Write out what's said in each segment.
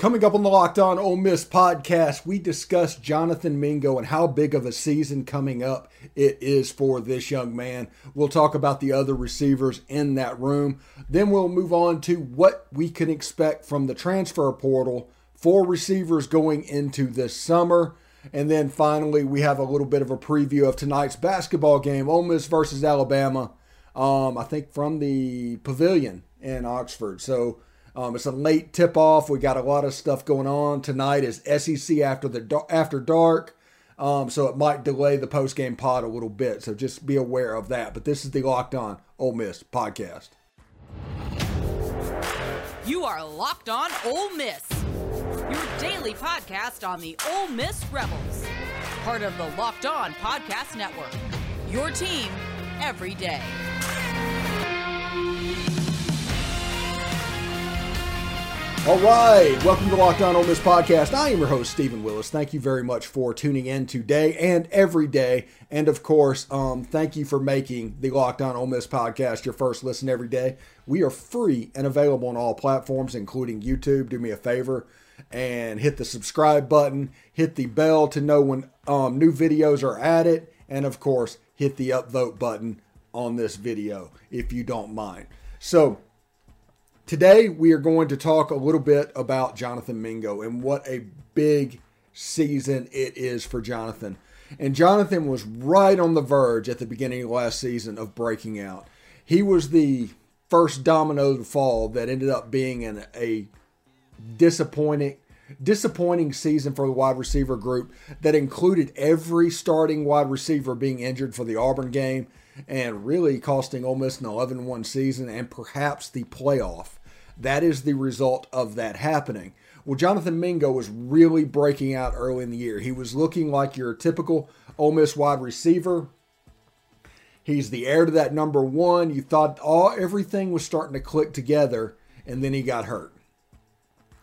Coming up on the Locked On Ole Miss podcast, we discuss Jonathan Mingo and how big of a season coming up it is for this young man. We'll talk about the other receivers in that room. Then we'll move on to what we can expect from the transfer portal for receivers going into this summer. And then finally, we have a little bit of a preview of tonight's basketball game, Ole Miss versus Alabama. Um, I think from the pavilion in Oxford. So um, it's a late tip off. We got a lot of stuff going on tonight. Is SEC after the after dark, um, so it might delay the post game pod a little bit. So just be aware of that. But this is the Locked On Ole Miss podcast. You are Locked On Ole Miss, your daily podcast on the Ole Miss Rebels, part of the Locked On Podcast Network. Your team every day. All right, welcome to Locked On Ole Miss podcast. I am your host Stephen Willis. Thank you very much for tuning in today and every day, and of course, um, thank you for making the Locked On Ole Miss podcast your first listen every day. We are free and available on all platforms, including YouTube. Do me a favor and hit the subscribe button, hit the bell to know when um, new videos are added, and of course, hit the upvote button on this video if you don't mind. So Today, we are going to talk a little bit about Jonathan Mingo and what a big season it is for Jonathan. And Jonathan was right on the verge at the beginning of last season of breaking out. He was the first domino to fall that ended up being in a disappointing disappointing season for the wide receiver group that included every starting wide receiver being injured for the Auburn game and really costing Ole Miss an 11-1 season and perhaps the playoff that is the result of that happening. Well, Jonathan Mingo was really breaking out early in the year. He was looking like your typical Ole Miss wide receiver. He's the heir to that number one. You thought all everything was starting to click together, and then he got hurt.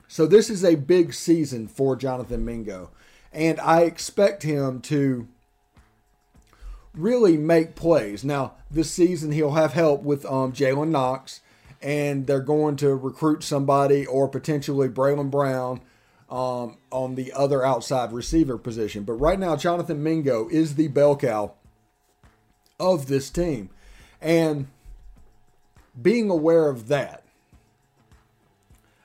So this is a big season for Jonathan Mingo, and I expect him to really make plays. Now, this season he'll have help with um, Jalen Knox and they're going to recruit somebody or potentially Braylon Brown um, on the other outside receiver position. But right now, Jonathan Mingo is the bell cow of this team. And being aware of that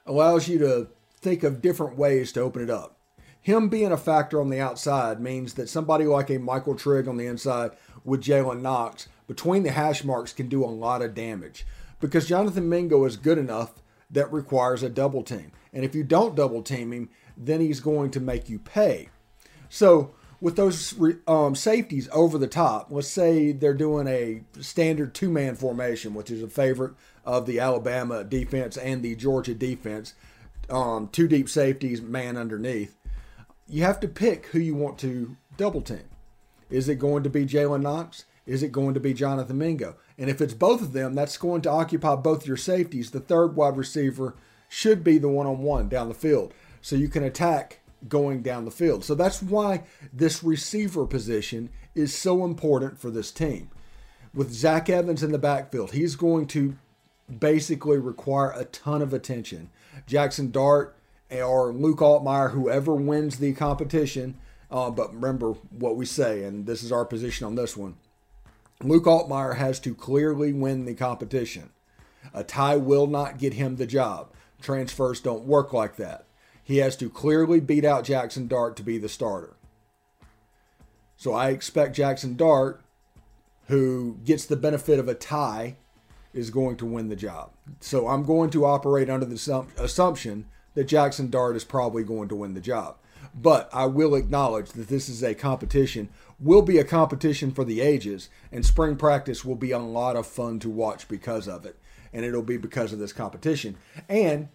allows you to think of different ways to open it up. Him being a factor on the outside means that somebody like a Michael Trigg on the inside with Jalen Knox between the hash marks can do a lot of damage because Jonathan Mingo is good enough that requires a double team. And if you don't double team him, then he's going to make you pay. So with those um, safeties over the top, let's say they're doing a standard two man formation, which is a favorite of the Alabama defense and the Georgia defense, um, two deep safeties, man underneath. You have to pick who you want to double team. Is it going to be Jalen Knox? Is it going to be Jonathan Mingo? And if it's both of them, that's going to occupy both your safeties. The third wide receiver should be the one on one down the field. So you can attack going down the field. So that's why this receiver position is so important for this team. With Zach Evans in the backfield, he's going to basically require a ton of attention. Jackson Dart or Luke Altmyer, whoever wins the competition, uh, but remember what we say, and this is our position on this one Luke Altmyer has to clearly win the competition. A tie will not get him the job. Transfers don't work like that. He has to clearly beat out Jackson Dart to be the starter. So I expect Jackson Dart, who gets the benefit of a tie, is going to win the job. So I'm going to operate under the assumption that Jackson Dart is probably going to win the job. But I will acknowledge that this is a competition, will be a competition for the ages, and spring practice will be a lot of fun to watch because of it. And it'll be because of this competition. And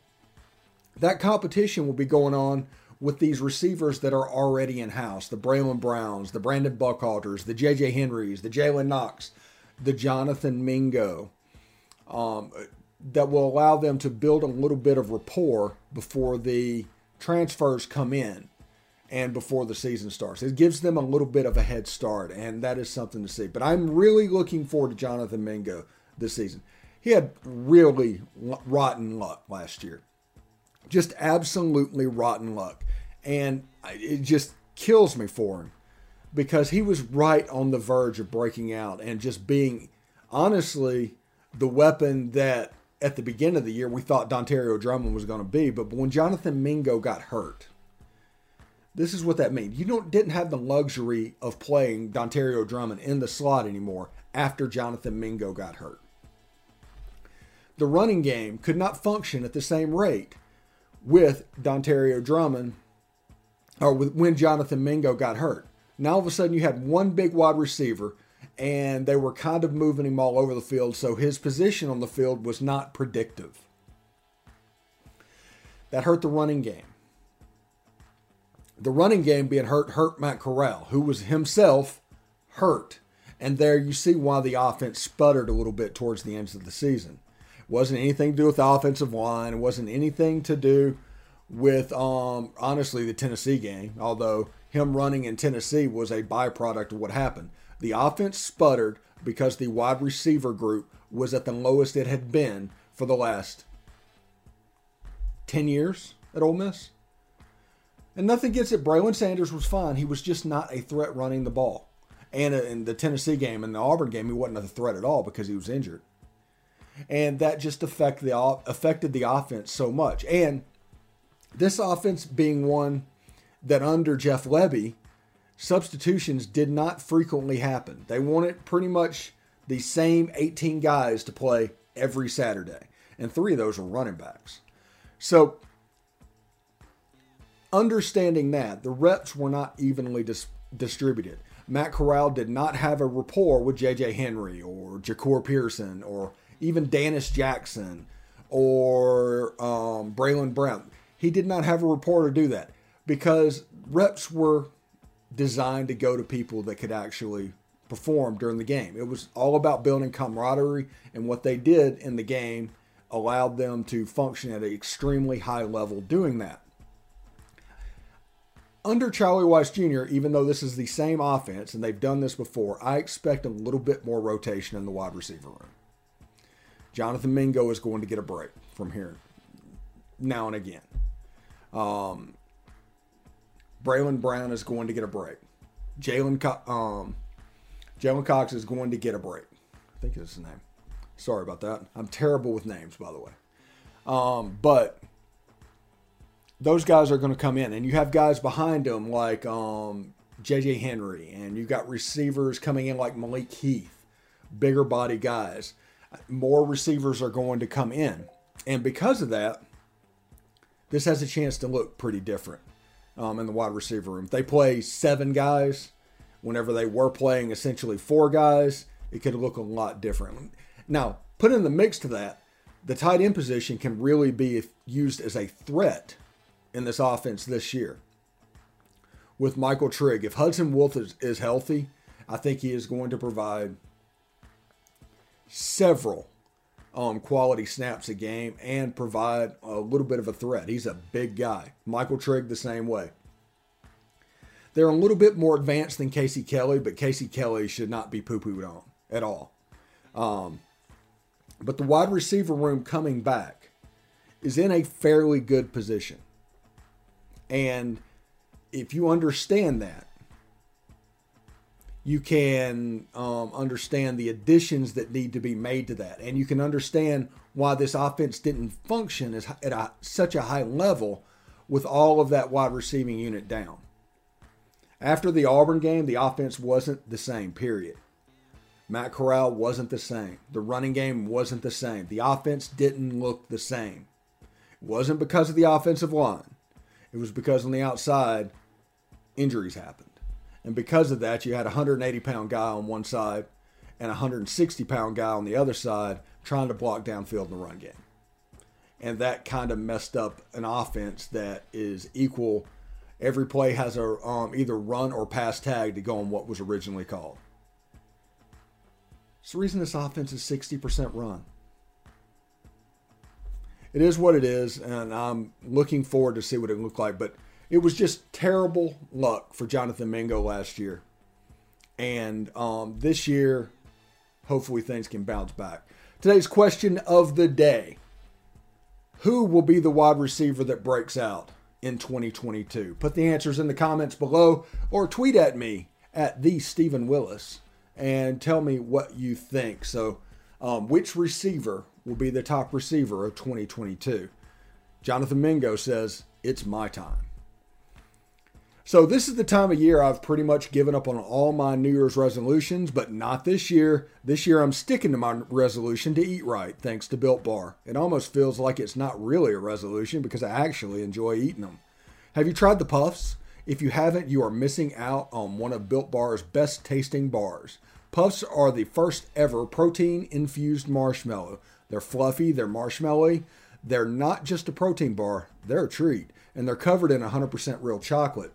that competition will be going on with these receivers that are already in house the Braylon Browns, the Brandon Buckhalters, the JJ Henrys, the Jalen Knox, the Jonathan Mingo, um, that will allow them to build a little bit of rapport before the transfers come in and before the season starts. It gives them a little bit of a head start, and that is something to see. But I'm really looking forward to Jonathan Mingo this season. He had really rotten luck last year. Just absolutely rotten luck. And it just kills me for him because he was right on the verge of breaking out and just being, honestly, the weapon that at the beginning of the year we thought Dontario Drummond was going to be. But when Jonathan Mingo got hurt, this is what that means. You don't didn't have the luxury of playing Dontario Drummond in the slot anymore after Jonathan Mingo got hurt. The running game could not function at the same rate with Dontario Drummond or with, when Jonathan Mingo got hurt. Now all of a sudden you had one big wide receiver and they were kind of moving him all over the field, so his position on the field was not predictive. That hurt the running game. The running game being hurt hurt Matt Corral, who was himself hurt. And there you see why the offense sputtered a little bit towards the ends of the season. Wasn't anything to do with the offensive line. It wasn't anything to do with, um, honestly, the Tennessee game, although him running in Tennessee was a byproduct of what happened. The offense sputtered because the wide receiver group was at the lowest it had been for the last 10 years at Ole Miss. And nothing against it. Braylon Sanders was fine. He was just not a threat running the ball. And uh, in the Tennessee game and the Auburn game, he wasn't a threat at all because he was injured. And that just affect the, affected the offense so much. And this offense being one that under Jeff Lebby substitutions did not frequently happen. They wanted pretty much the same 18 guys to play every Saturday, and three of those were running backs. So, understanding that, the reps were not evenly dis- distributed. Matt Corral did not have a rapport with J.J. Henry or Jahcour Pearson or even Dannis Jackson or um, Braylon Brown. He did not have a rapport to do that because reps were designed to go to people that could actually perform during the game. It was all about building camaraderie, and what they did in the game allowed them to function at an extremely high level doing that. Under Charlie Weis Jr., even though this is the same offense and they've done this before, I expect a little bit more rotation in the wide receiver room. Jonathan Mingo is going to get a break from here now and again. Um, Braylon Brown is going to get a break. Jalen um, Jalen Cox is going to get a break. I think that's his name. Sorry about that. I'm terrible with names, by the way. Um, but those guys are going to come in, and you have guys behind them like um, J.J. Henry, and you've got receivers coming in like Malik Heath, bigger body guys. More receivers are going to come in, and because of that, this has a chance to look pretty different um, in the wide receiver room. They play seven guys, whenever they were playing essentially four guys, it could look a lot different. Now, put in the mix to that, the tight end position can really be used as a threat in this offense this year. With Michael Trigg, if Hudson Wolf is, is healthy, I think he is going to provide several um, quality snaps a game and provide a little bit of a threat. He's a big guy. Michael Trigg the same way. They're a little bit more advanced than Casey Kelly, but Casey Kelly should not be poo pooed on at all. Um, but the wide receiver room coming back is in a fairly good position. And if you understand that, you can um, understand the additions that need to be made to that. And you can understand why this offense didn't function as, at a, such a high level with all of that wide receiving unit down. After the Auburn game, the offense wasn't the same, period. Matt Corral wasn't the same. The running game wasn't the same. The offense didn't look the same. It wasn't because of the offensive line, it was because on the outside, injuries happened. And because of that, you had a 180 pound guy on one side and a 160 pound guy on the other side trying to block downfield in the run game. And that kind of messed up an offense that is equal. Every play has a um, either run or pass tag to go on what was originally called. It's the reason this offense is 60% run. It is what it is, and I'm looking forward to see what it looked like. But it was just terrible luck for Jonathan Mingo last year. And um, this year, hopefully things can bounce back. Today's question of the day Who will be the wide receiver that breaks out in 2022? Put the answers in the comments below or tweet at me at the Stephen Willis and tell me what you think. So, um, which receiver will be the top receiver of 2022? Jonathan Mingo says, It's my time. So, this is the time of year I've pretty much given up on all my New Year's resolutions, but not this year. This year I'm sticking to my resolution to eat right, thanks to Built Bar. It almost feels like it's not really a resolution because I actually enjoy eating them. Have you tried the puffs? If you haven't, you are missing out on one of Built Bar's best tasting bars. Puffs are the first ever protein infused marshmallow. They're fluffy, they're marshmallowy. They're not just a protein bar, they're a treat, and they're covered in 100% real chocolate.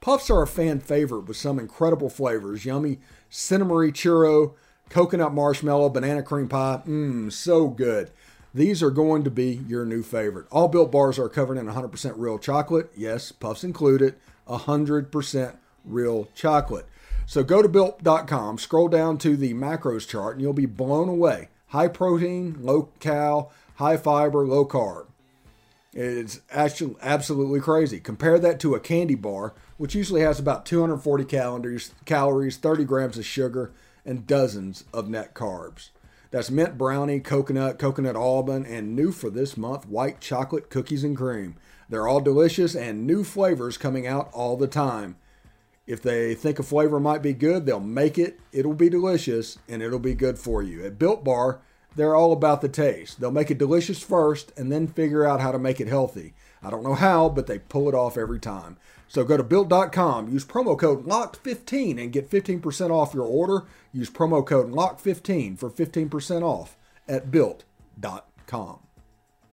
Puffs are a fan favorite with some incredible flavors yummy cinnamon churro, coconut marshmallow, banana cream pie. Mmm, so good. These are going to be your new favorite. All built bars are covered in 100% real chocolate. Yes, puffs included. 100% real chocolate. So go to built.com, scroll down to the macros chart, and you'll be blown away. High protein, low cal, high fiber, low carb. It's actually absolutely crazy. Compare that to a candy bar, which usually has about 240 calories, calories, 30 grams of sugar, and dozens of net carbs. That's mint brownie, coconut, coconut almond, and new for this month, white chocolate cookies and cream. They're all delicious and new flavors coming out all the time. If they think a flavor might be good, they'll make it. It'll be delicious and it'll be good for you. At Built Bar, they're all about the taste. They'll make it delicious first and then figure out how to make it healthy. I don't know how, but they pull it off every time. So go to built.com, use promo code LOCKED15 and get 15% off your order. Use promo code LOCKED15 for 15% off at built.com.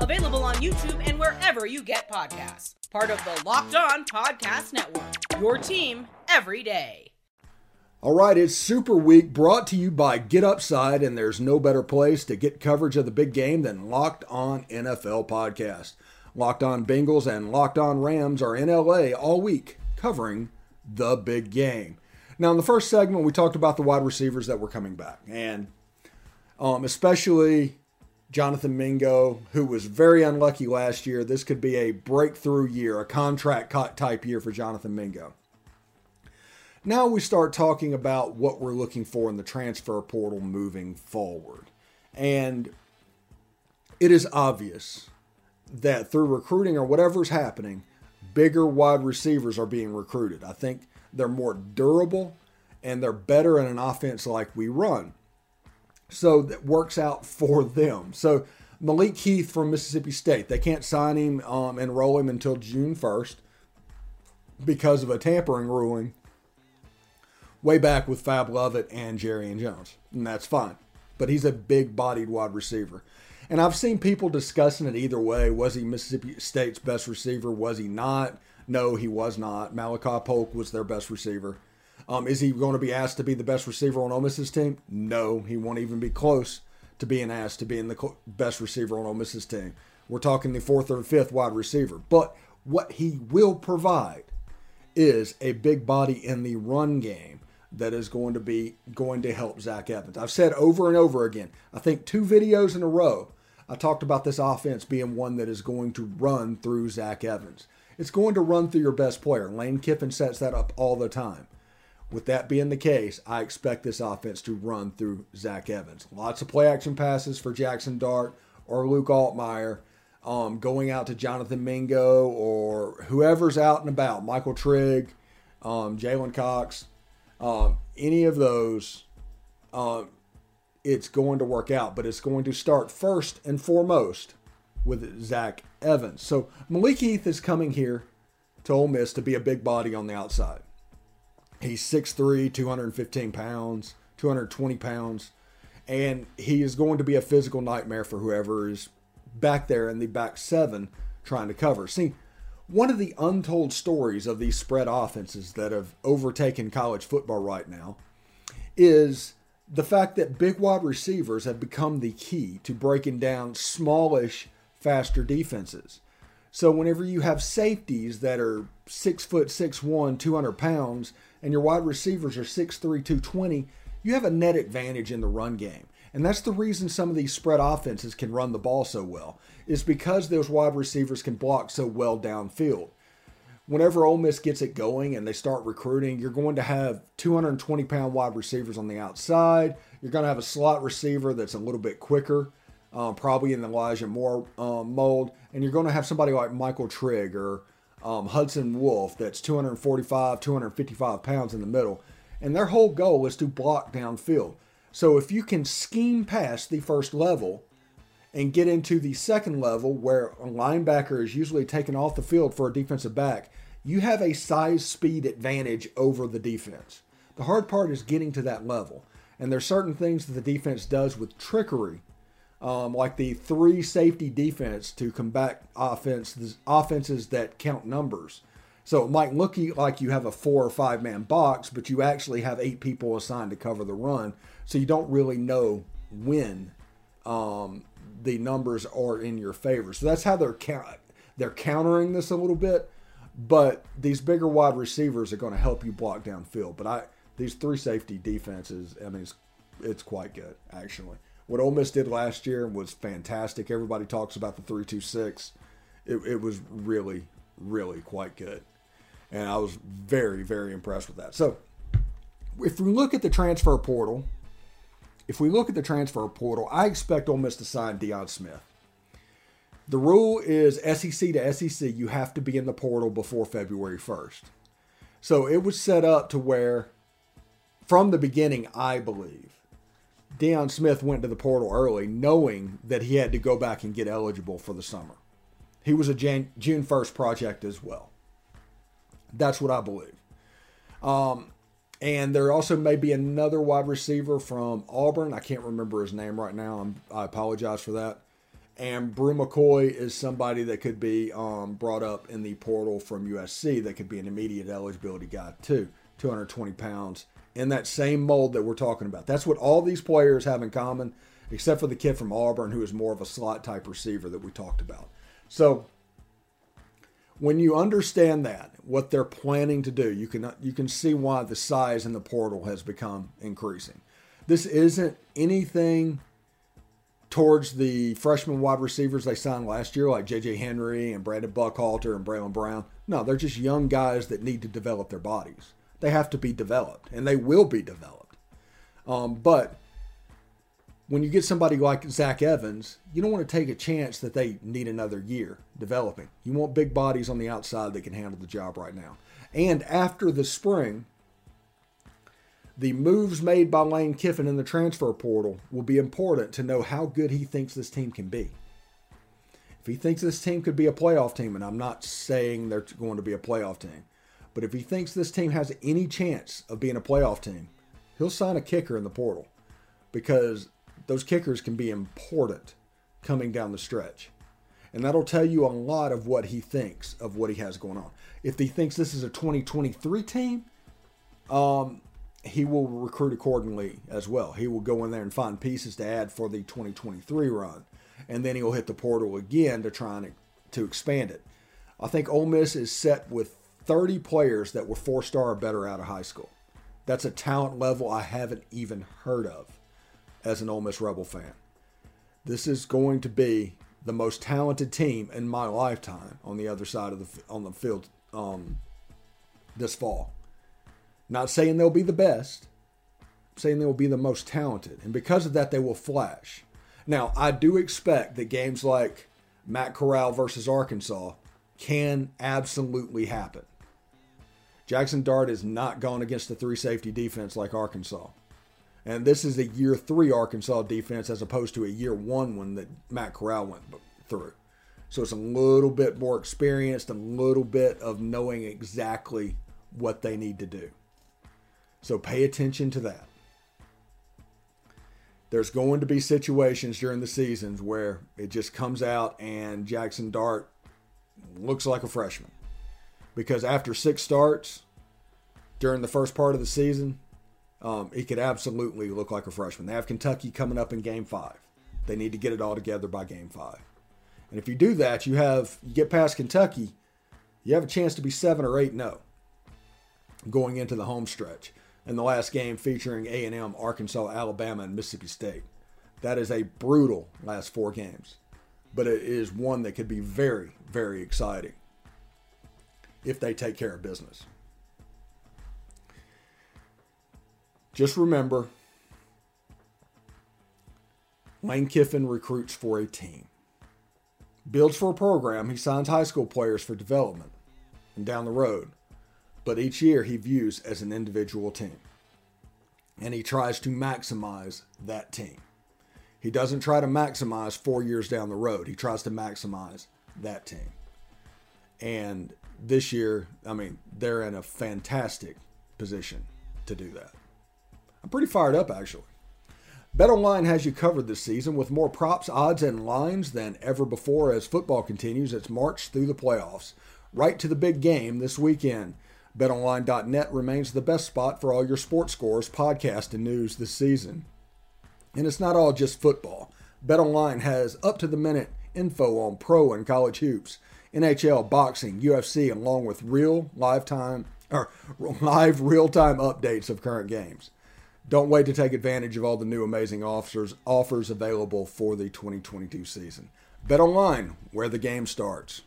Available on YouTube and wherever you get podcasts. Part of the Locked On Podcast Network. Your team every day. All right, it's Super Week brought to you by Get Upside, and there's no better place to get coverage of the big game than Locked On NFL Podcast. Locked On Bengals and Locked On Rams are in LA all week covering the big game. Now, in the first segment, we talked about the wide receivers that were coming back, and um, especially Jonathan Mingo, who was very unlucky last year. This could be a breakthrough year, a contract type year for Jonathan Mingo. Now we start talking about what we're looking for in the transfer portal moving forward. And it is obvious that through recruiting or whatever's happening, bigger wide receivers are being recruited. I think they're more durable and they're better in an offense like we run. So that works out for them. So Malik Heath from Mississippi State, they can't sign him, um, and roll him until June 1st because of a tampering ruling way back with Fab Lovett and Jerry and Jones, and that's fine. But he's a big bodied wide receiver. And I've seen people discussing it either way. Was he Mississippi State's best receiver? Was he not? No, he was not. Malachi Polk was their best receiver. Um, is he going to be asked to be the best receiver on Ole Miss's team? No, he won't even be close to being asked to being the best receiver on Ole Miss's team. We're talking the fourth or fifth wide receiver. But what he will provide is a big body in the run game that is going to be going to help Zach Evans. I've said over and over again, I think two videos in a row, I talked about this offense being one that is going to run through Zach Evans. It's going to run through your best player. Lane Kiffin sets that up all the time. With that being the case, I expect this offense to run through Zach Evans. Lots of play action passes for Jackson Dart or Luke Altmyer. Um, going out to Jonathan Mingo or whoever's out and about, Michael Trigg, um, Jalen Cox, um, any of those, uh, it's going to work out, but it's going to start first and foremost with Zach Evans. So Malik Heath is coming here to Ole Miss to be a big body on the outside. He's 6'3, 215 pounds, 220 pounds, and he is going to be a physical nightmare for whoever is back there in the back seven trying to cover. See, one of the untold stories of these spread offenses that have overtaken college football right now is the fact that big wide receivers have become the key to breaking down smallish, faster defenses. So whenever you have safeties that are six foot six one, 200 pounds, and your wide receivers are six three, 220, you have a net advantage in the run game. And that's the reason some of these spread offenses can run the ball so well, is because those wide receivers can block so well downfield. Whenever Ole Miss gets it going and they start recruiting, you're going to have 220 pound wide receivers on the outside. You're going to have a slot receiver that's a little bit quicker, um, probably in the Elijah Moore um, mold. And you're going to have somebody like Michael Trigg or um, Hudson Wolf that's 245, 255 pounds in the middle. And their whole goal is to block downfield. So if you can scheme past the first level and get into the second level where a linebacker is usually taken off the field for a defensive back, you have a size speed advantage over the defense. The hard part is getting to that level. And there's certain things that the defense does with trickery, um, like the three safety defense to combat offense, offenses that count numbers. So it might look like you have a four or five man box, but you actually have eight people assigned to cover the run. So you don't really know when um, the numbers are in your favor. So that's how they're count- they're countering this a little bit. But these bigger wide receivers are going to help you block downfield. But I these three safety defenses, I mean, it's, it's quite good actually. What Ole Miss did last year was fantastic. Everybody talks about the three two six. It, it was really, really quite good, and I was very, very impressed with that. So, if we look at the transfer portal, if we look at the transfer portal, I expect Ole Miss to sign Deion Smith. The rule is SEC to SEC, you have to be in the portal before February 1st. So it was set up to where, from the beginning, I believe, Deion Smith went to the portal early, knowing that he had to go back and get eligible for the summer. He was a Jan- June 1st project as well. That's what I believe. Um, and there also may be another wide receiver from Auburn. I can't remember his name right now. I'm, i apologize for that. And Bru McCoy is somebody that could be um, brought up in the portal from USC that could be an immediate eligibility guy, too. 220 pounds in that same mold that we're talking about. That's what all these players have in common, except for the kid from Auburn who is more of a slot type receiver that we talked about. So when you understand that what they're planning to do you can you can see why the size in the portal has become increasing this isn't anything towards the freshman wide receivers they signed last year like JJ Henry and Brandon Buckhalter and Braylon Brown no they're just young guys that need to develop their bodies they have to be developed and they will be developed um, but when you get somebody like Zach Evans, you don't want to take a chance that they need another year developing. You want big bodies on the outside that can handle the job right now. And after the spring, the moves made by Lane Kiffin in the transfer portal will be important to know how good he thinks this team can be. If he thinks this team could be a playoff team, and I'm not saying they're going to be a playoff team, but if he thinks this team has any chance of being a playoff team, he'll sign a kicker in the portal because those kickers can be important coming down the stretch. And that'll tell you a lot of what he thinks of what he has going on. If he thinks this is a 2023 team, um, he will recruit accordingly as well. He will go in there and find pieces to add for the 2023 run. And then he'll hit the portal again to try and to expand it. I think Ole Miss is set with 30 players that were four star or better out of high school. That's a talent level I haven't even heard of as an Ole Miss Rebel fan. This is going to be the most talented team in my lifetime on the other side of the on the field um, this fall. Not saying they'll be the best, saying they will be the most talented, and because of that, they will flash. Now, I do expect that games like Matt Corral versus Arkansas can absolutely happen. Jackson Dart is not gone against the three safety defense like Arkansas. And this is a year three Arkansas defense as opposed to a year one one that Matt Corral went through. So it's a little bit more experienced, a little bit of knowing exactly what they need to do. So pay attention to that. there's going to be situations during the seasons where it just comes out and Jackson Dart looks like a freshman. Because after six starts during the first part of the season, um, he could absolutely look like a freshman. They have Kentucky coming up in game five. They need to get it all together by game five. And if you do that, you have you get past Kentucky, you have a chance to be seven or eight no going into the home stretch. and the last game featuring A&M, Arkansas, Alabama, and Mississippi State. That is a brutal last four games, but it is one that could be very, very exciting if they take care of business. Just remember Lane Kiffin recruits for a team, builds for a program, he signs high school players for development and down the road, but each year he views as an individual team. And he tries to maximize that team. He doesn't try to maximize four years down the road. He tries to maximize that team. And this year, I mean, they're in a fantastic position to do that. I'm pretty fired up, actually. BetOnline has you covered this season with more props, odds, and lines than ever before as football continues its march through the playoffs. Right to the big game this weekend. BetOnline.net remains the best spot for all your sports scores, podcast, and news this season. And it's not all just football. BetOnline has up to the minute info on pro and college hoops, NHL, boxing, UFC, along with real live time or live real time updates of current games. Don't wait to take advantage of all the new amazing offers offers available for the 2022 season. Bet online where the game starts.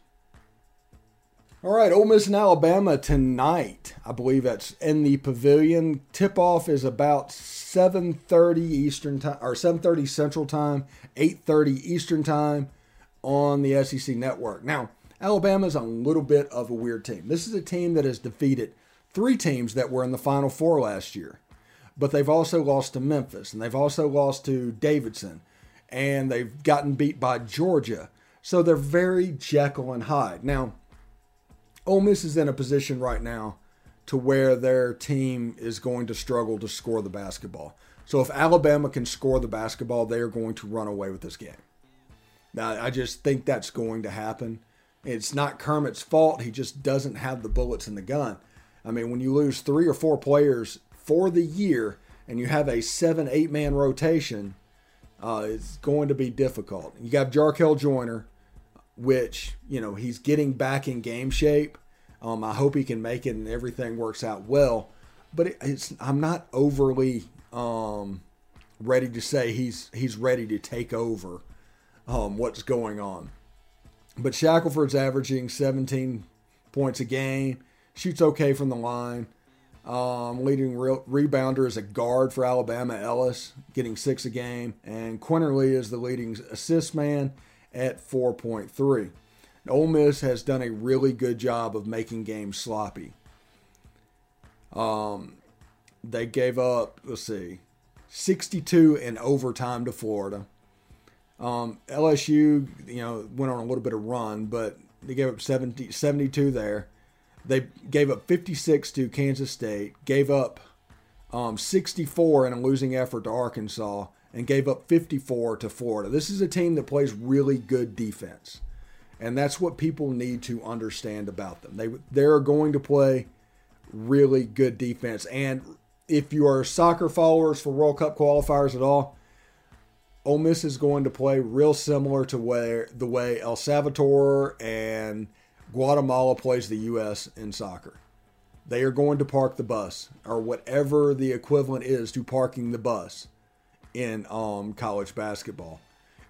All right, Ole Miss and Alabama tonight. I believe that's in the pavilion. Tip off is about 7:30 Eastern time or 7:30 Central time, 8:30 Eastern time on the SEC network. Now, Alabama is a little bit of a weird team. This is a team that has defeated three teams that were in the Final Four last year but they've also lost to Memphis and they've also lost to Davidson and they've gotten beat by Georgia. So they're very Jekyll and Hyde. Now, Ole Miss is in a position right now to where their team is going to struggle to score the basketball. So if Alabama can score the basketball, they are going to run away with this game. Now, I just think that's going to happen. It's not Kermit's fault. He just doesn't have the bullets in the gun. I mean, when you lose three or four players for the year and you have a seven, eight man rotation, uh, it's going to be difficult. You got Jarkel Joiner, which, you know, he's getting back in game shape. Um, I hope he can make it and everything works out well. But it, it's I'm not overly um, ready to say he's he's ready to take over um, what's going on. But Shackelford's averaging 17 points a game, shoots okay from the line. Um, leading re- rebounder is a guard for Alabama, Ellis, getting six a game. And Quinerly is the leading assist man at 4.3. Ole Miss has done a really good job of making games sloppy. Um, they gave up, let's see, 62 in overtime to Florida. Um, LSU, you know, went on a little bit of run, but they gave up 70, 72 there. They gave up 56 to Kansas State, gave up um, 64 in a losing effort to Arkansas, and gave up 54 to Florida. This is a team that plays really good defense. And that's what people need to understand about them. They they're going to play really good defense. And if you are soccer followers for World Cup qualifiers at all, Ole Miss is going to play real similar to where the way El Salvador and Guatemala plays the U.S. in soccer. They are going to park the bus, or whatever the equivalent is to parking the bus in um, college basketball.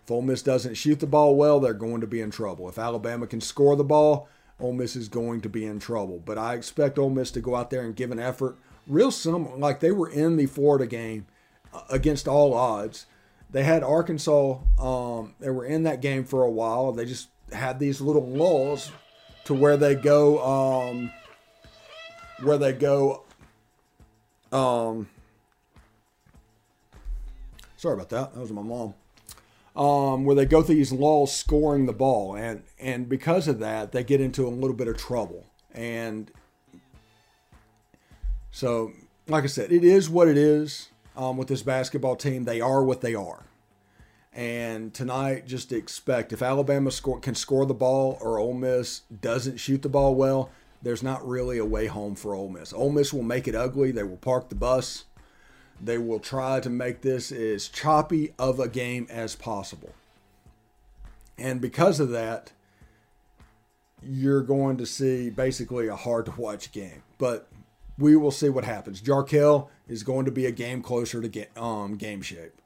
If Ole Miss doesn't shoot the ball well, they're going to be in trouble. If Alabama can score the ball, Ole Miss is going to be in trouble. But I expect Ole Miss to go out there and give an effort, real similar, like they were in the Florida game uh, against all odds. They had Arkansas. Um, they were in that game for a while. They just had these little lulls to where they go um where they go um sorry about that that was my mom um, where they go through these lulls scoring the ball and and because of that they get into a little bit of trouble and so like i said it is what it is um, with this basketball team. They are what they are. And tonight, just expect if Alabama score, can score the ball or Ole Miss doesn't shoot the ball well, there's not really a way home for Ole Miss. Ole Miss will make it ugly. They will park the bus. They will try to make this as choppy of a game as possible. And because of that, you're going to see basically a hard to watch game. But we will see what happens. Jarkel is going to be a game closer to get, um, game shape.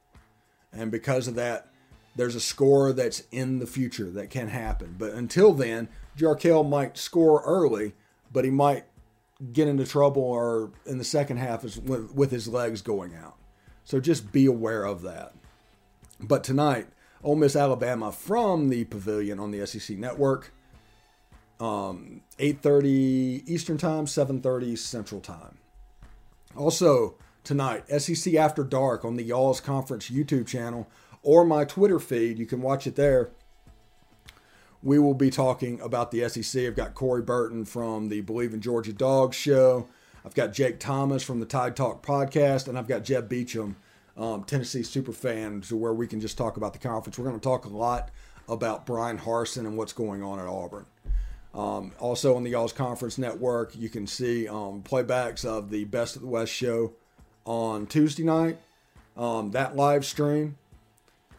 And because of that, there's a score that's in the future that can happen. But until then, Jarkel might score early, but he might get into trouble or in the second half is with, with his legs going out. So just be aware of that. But tonight, Ole Miss Alabama from the Pavilion on the SEC Network, um, 8:30 Eastern Time, 7:30 Central Time. Also tonight, SEC After Dark on the Y'all's Conference YouTube channel or my Twitter feed. You can watch it there. We will be talking about the SEC. I've got Corey Burton from the Believe in Georgia Dogs show. I've got Jake Thomas from the Tide Talk podcast, and I've got Jeb Beecham, um, Tennessee super fan, to where we can just talk about the conference. We're going to talk a lot about Bryan Harsin and what's going on at Auburn. Um, also on the Y'all's Conference Network, you can see um, playbacks of the Best of the West show on Tuesday night. Um, that live stream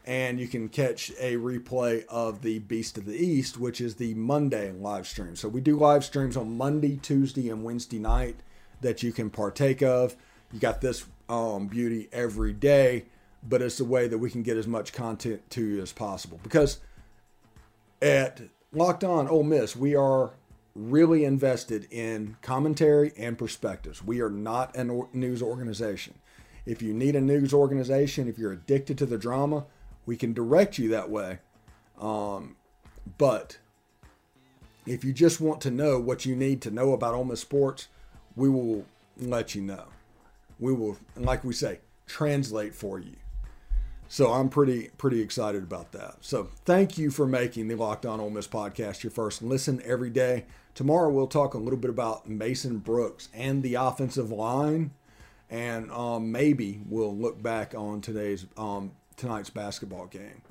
and you can catch a replay of the Beast of the East, which is the Monday live stream. So we do live streams on Monday, Tuesday, and Wednesday night that you can partake of. You got this um, beauty every day, but it's a way that we can get as much content to you as possible. Because at Locked On Ole Miss, we are really invested in commentary and perspectives. We are not a news organization. If you need a news organization, if you're addicted to the drama, we can direct you that way. Um, but if you just want to know what you need to know about Ole Miss sports, we will let you know. We will, like we say, translate for you. So I'm pretty pretty excited about that. So thank you for making the Locked On Ole Miss podcast your first listen every day. Tomorrow we'll talk a little bit about Mason Brooks and the offensive line, and um, maybe we'll look back on today's um, tonight's basketball game.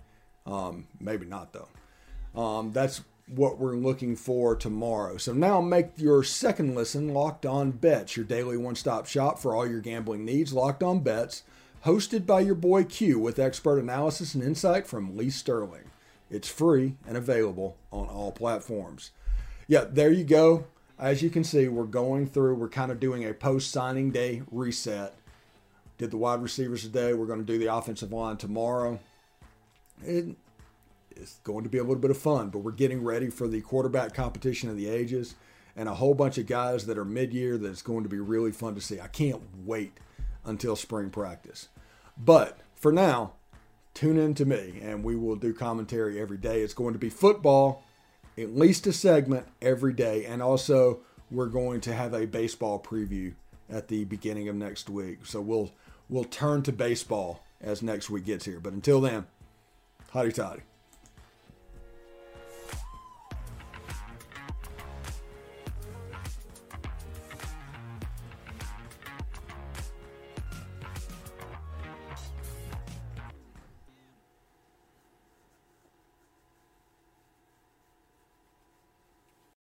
Um, maybe not though. Um, that's what we're looking for tomorrow. So now make your second listen Locked On Bets, your daily one-stop shop for all your gambling needs. Locked On Bets, hosted by your boy Q with expert analysis and insight from Lee Sterling. It's free and available on all platforms. Yeah, there you go. As you can see, we're going through, we're kind of doing a post signing day reset did the wide receivers today. We're going to do the offensive line tomorrow. It, it's going to be a little bit of fun, but we're getting ready for the quarterback competition of the ages and a whole bunch of guys that are mid year that's going to be really fun to see. I can't wait until spring practice. But for now, tune in to me and we will do commentary every day. It's going to be football, at least a segment every day. And also, we're going to have a baseball preview at the beginning of next week. So we'll we'll turn to baseball as next week gets here. But until then, hotty toddy.